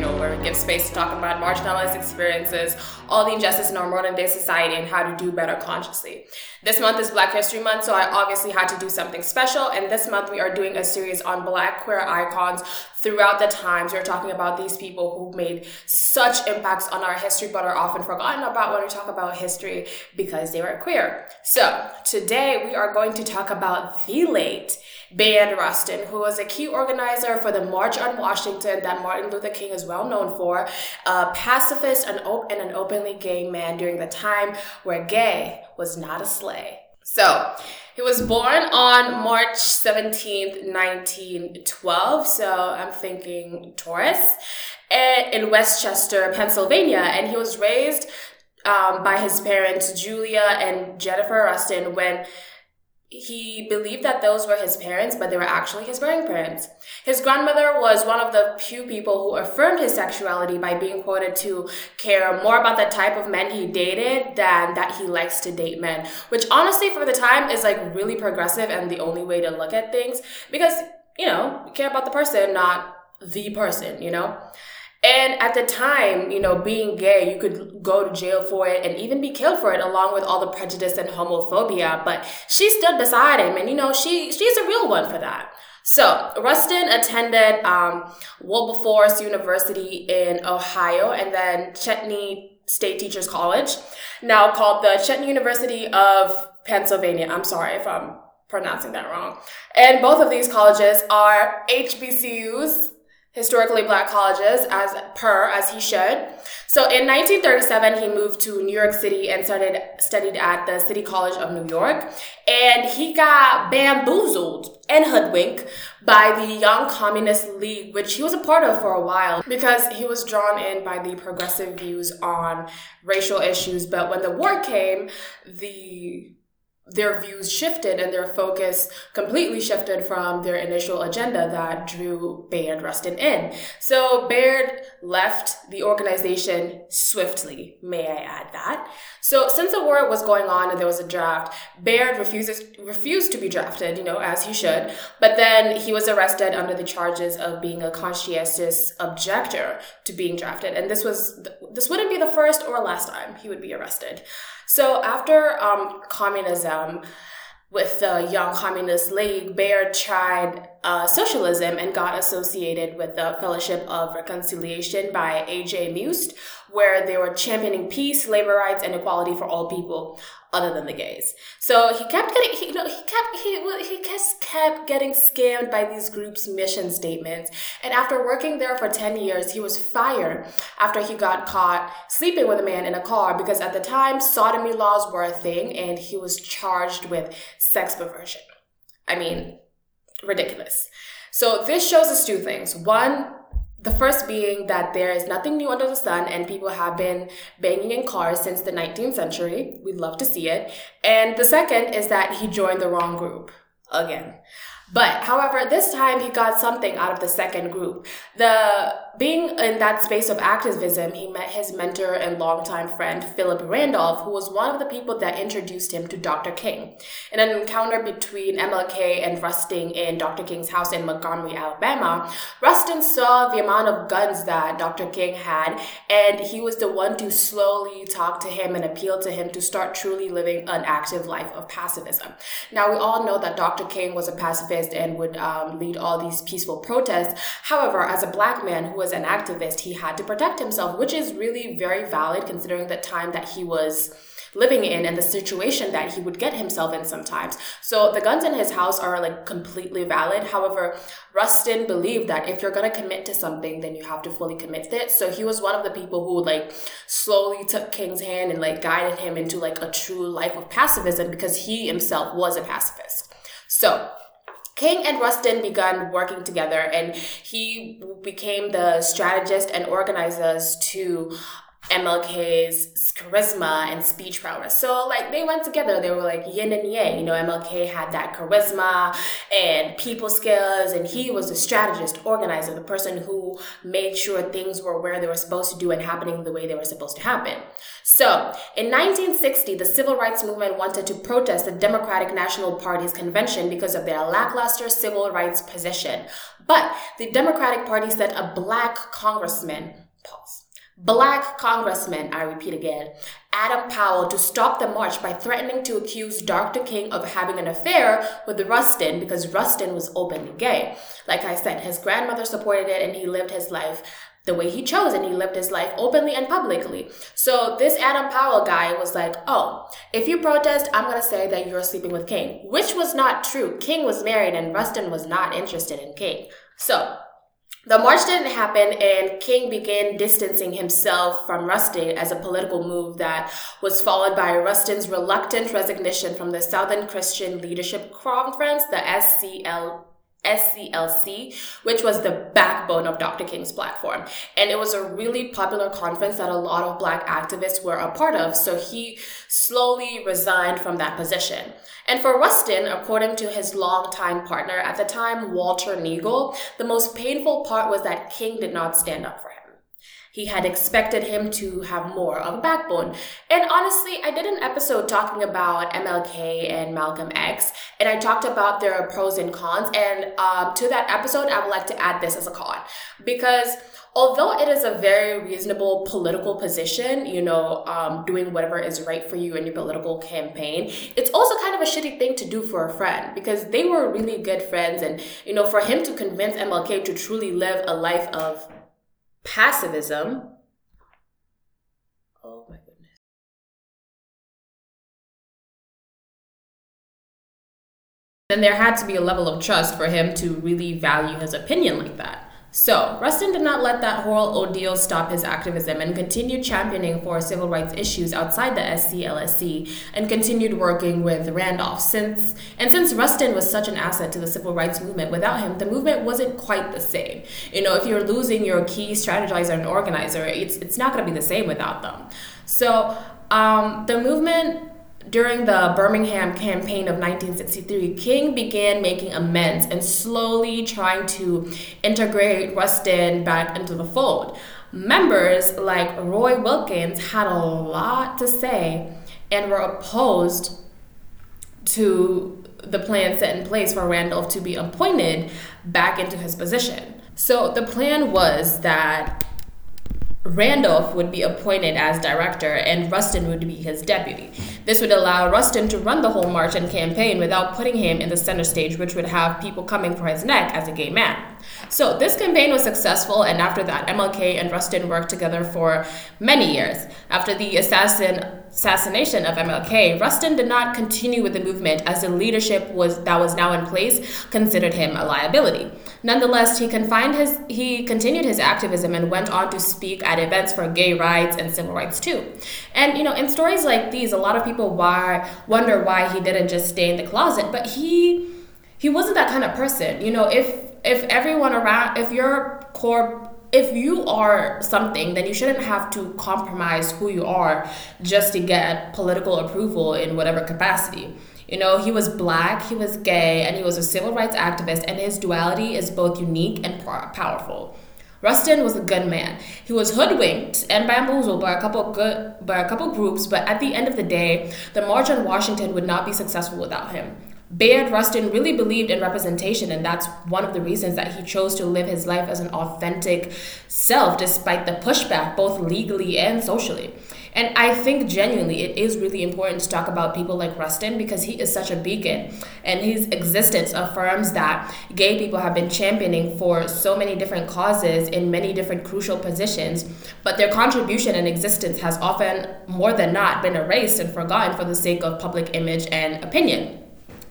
where we give space to talk about marginalized experiences, all the injustice in our modern day society, and how to do better consciously. This month is Black History Month, so I obviously had to do something special. And this month we are doing a series on Black queer icons throughout the times. We're talking about these people who made such impacts on our history, but are often forgotten about when we talk about history because they were queer. So today we are going to talk about the late Bayard Rustin, who was a key organizer for the March on Washington that Martin Luther King is well known for, a pacifist and, op- and an openly gay man during the time where gay was not a slay. So, he was born on March 17th, 1912. So, I'm thinking Taurus, eh, in West Chester, Pennsylvania. And he was raised um, by his parents, Julia and Jennifer Rustin, when he believed that those were his parents, but they were actually his grandparents. His grandmother was one of the few people who affirmed his sexuality by being quoted to care more about the type of men he dated than that he likes to date men, which honestly for the time is like really progressive and the only way to look at things because, you know, you care about the person, not the person, you know? And at the time, you know, being gay, you could go to jail for it and even be killed for it, along with all the prejudice and homophobia. But she stood beside him, and you know, she she's a real one for that. So Rustin attended um, Wilberforce University in Ohio, and then Chetney State Teachers College, now called the Chetney University of Pennsylvania. I'm sorry if I'm pronouncing that wrong. And both of these colleges are HBCUs historically black colleges as per as he should. So in 1937 he moved to New York City and started studied at the City College of New York and he got bamboozled and hoodwinked by the Young Communist League which he was a part of for a while because he was drawn in by the progressive views on racial issues but when the war came the their views shifted and their focus completely shifted from their initial agenda that drew Bayard Rustin in. So Bayard left the organization swiftly, may I add that. So since the war was going on and there was a draft, Bayard refuses refused to be drafted, you know, as he should. But then he was arrested under the charges of being a conscientious objector to being drafted, and this was this wouldn't be the first or last time he would be arrested. So after um, communism, with the Young Communist League, Bayard tried uh, socialism and got associated with the Fellowship of Reconciliation by A.J. Muste, where they were championing peace, labor rights, and equality for all people other than the gays. So he kept getting, he, you know, he kept, he, he just kept getting scammed by these groups' mission statements. And after working there for 10 years, he was fired after he got caught sleeping with a man in a car because at the time, sodomy laws were a thing and he was charged with sex perversion. I mean, ridiculous. So this shows us two things. One, the first being that there is nothing new under the sun and people have been banging in cars since the 19th century. We'd love to see it. And the second is that he joined the wrong group again. But however, this time he got something out of the second group. The being in that space of activism, he met his mentor and longtime friend Philip Randolph, who was one of the people that introduced him to Dr. King. In an encounter between MLK and Rustin in Dr. King's house in Montgomery, Alabama, Rustin saw the amount of guns that Dr. King had, and he was the one to slowly talk to him and appeal to him to start truly living an active life of pacifism. Now, we all know that Dr. King was a pacifist and would um, lead all these peaceful protests. However, as a black man who was an activist, he had to protect himself, which is really very valid considering the time that he was living in and the situation that he would get himself in sometimes. So the guns in his house are like completely valid. However, Rustin believed that if you're going to commit to something, then you have to fully commit to it. So he was one of the people who like slowly took King's hand and like guided him into like a true life of pacifism because he himself was a pacifist. So King and Rustin began working together, and he became the strategist and organizers to MLK's charisma and speech prowess. So like they went together. They were like yin and yang. You know, MLK had that charisma and people skills, and he was a strategist, organizer, the person who made sure things were where they were supposed to do and happening the way they were supposed to happen. So in 1960, the civil rights movement wanted to protest the Democratic National Party's convention because of their lackluster civil rights position. But the Democratic Party sent a black congressman, pause Black Congressman, I repeat again, Adam Powell to stop the march by threatening to accuse Dr. King of having an affair with Rustin because Rustin was openly gay. Like I said, his grandmother supported it and he lived his life the way he chose and he lived his life openly and publicly. So this Adam Powell guy was like, oh, if you protest, I'm going to say that you're sleeping with King, which was not true. King was married and Rustin was not interested in King. So the march didn't happen, and King began distancing himself from Rustin as a political move that was followed by Rustin's reluctant resignation from the Southern Christian Leadership Conference, the SCL. SCLC, which was the backbone of Dr. King's platform. And it was a really popular conference that a lot of Black activists were a part of, so he slowly resigned from that position. And for Rustin, according to his longtime partner at the time, Walter Naegle, the most painful part was that King did not stand up for him. He had expected him to have more of a backbone. And honestly, I did an episode talking about MLK and Malcolm X, and I talked about their pros and cons. And um, to that episode, I would like to add this as a con because although it is a very reasonable political position, you know, um, doing whatever is right for you in your political campaign, it's also kind of a shitty thing to do for a friend because they were really good friends. And, you know, for him to convince MLK to truly live a life of passivism, oh my goodness. Then there had to be a level of trust for him to really value his opinion like that. So, Rustin did not let that whole ordeal stop his activism and continued championing for civil rights issues outside the SCLSC and continued working with Randolph. Since and since Rustin was such an asset to the civil rights movement, without him, the movement wasn't quite the same. You know, if you're losing your key strategizer and organizer, it's it's not going to be the same without them. So, um, the movement during the Birmingham campaign of 1963, King began making amends and slowly trying to integrate Rustin back into the fold. Members like Roy Wilkins had a lot to say and were opposed to the plan set in place for Randolph to be appointed back into his position. So the plan was that Randolph would be appointed as director and Rustin would be his deputy. This would allow Rustin to run the whole march and campaign without putting him in the center stage, which would have people coming for his neck as a gay man. So this campaign was successful, and after that, MLK and Rustin worked together for many years. After the assassin assassination of MLK, Rustin did not continue with the movement as the leadership was that was now in place considered him a liability. Nonetheless, he confined his he continued his activism and went on to speak at events for gay rights and civil rights too. And you know, in stories like these, a lot of people why wonder why he didn't just stay in the closet, but he he wasn't that kind of person. You know, if if everyone around if your core if you are something, then you shouldn't have to compromise who you are just to get political approval in whatever capacity. You know, he was black, he was gay, and he was a civil rights activist, and his duality is both unique and powerful. Rustin was a good man. He was hoodwinked and bamboozled by a couple good by a couple groups, but at the end of the day, the March on Washington would not be successful without him. Bayard Rustin really believed in representation, and that's one of the reasons that he chose to live his life as an authentic self despite the pushback, both legally and socially. And I think genuinely it is really important to talk about people like Rustin because he is such a beacon, and his existence affirms that gay people have been championing for so many different causes in many different crucial positions, but their contribution and existence has often, more than not, been erased and forgotten for the sake of public image and opinion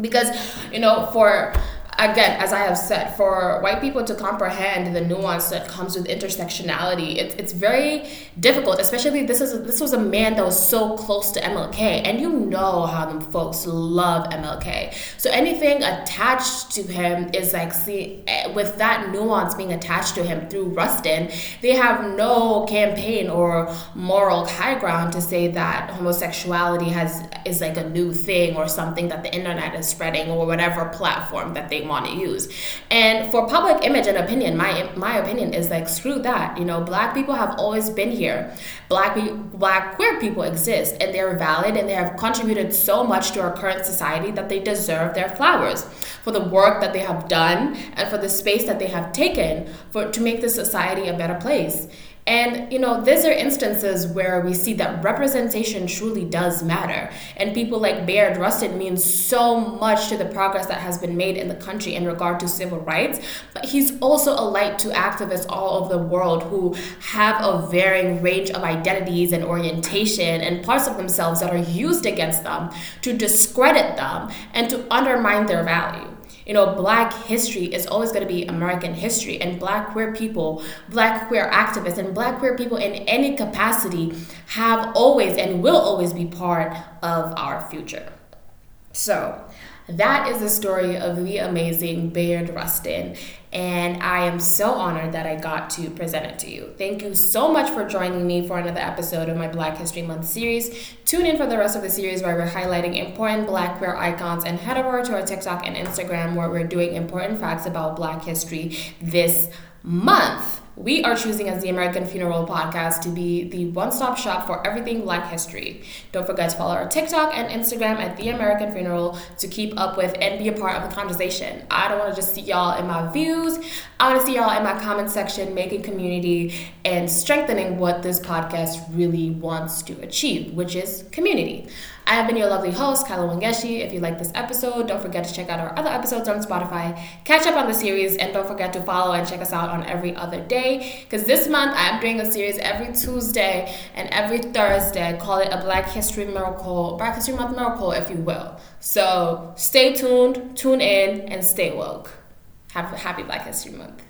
because you know for again, as I have said, for white people to comprehend the nuance that comes with intersectionality, it's, it's very difficult. Especially this is this was a man that was so close to MLK, and you know how them folks love MLK. So anything attached to him is like see eh, with that nuance being attached to him through Rustin, they have no campaign or moral high ground to say that homosexuality has is like a new thing or something that the internet is spreading or whatever platform that they want to use. And for public image and opinion, my my opinion is like screw that. You know, black people have always been here. Black black queer people exist and they're valid and they have contributed so much to our current society that they deserve their flowers for the work that they have done and for the space that they have taken for to make this society a better place. And, you know, these are instances where we see that representation truly does matter. And people like Bayard Rustin means so much to the progress that has been made in the country in regard to civil rights. But he's also a light to activists all over the world who have a varying range of identities and orientation and parts of themselves that are used against them to discredit them and to undermine their value you know, black history is always going to be American history, and black queer people, black queer activists, and black queer people in any capacity have always and will always be part of our future. So, that is the story of the amazing Bayard Rustin, and I am so honored that I got to present it to you. Thank you so much for joining me for another episode of my Black History Month series. Tune in for the rest of the series where we're highlighting important Black queer icons, and head over to our TikTok and Instagram where we're doing important facts about Black history this month we are choosing as the American Funeral Podcast to be the one stop shop for everything Black history. Don't forget to follow our TikTok and Instagram at The American Funeral to keep up with and be a part of the conversation. I don't want to just see y'all in my views, I want to see y'all in my comment section making community and strengthening what this podcast really wants to achieve, which is community. I have been your lovely host, Kyla Wangeshi. If you like this episode, don't forget to check out our other episodes on Spotify, catch up on the series, and don't forget to follow and check us out on every other day. Because this month I am doing a series every Tuesday and every Thursday. Call it a Black History Miracle, Black History Month Miracle, if you will. So stay tuned, tune in, and stay woke. Have a happy Black History Month.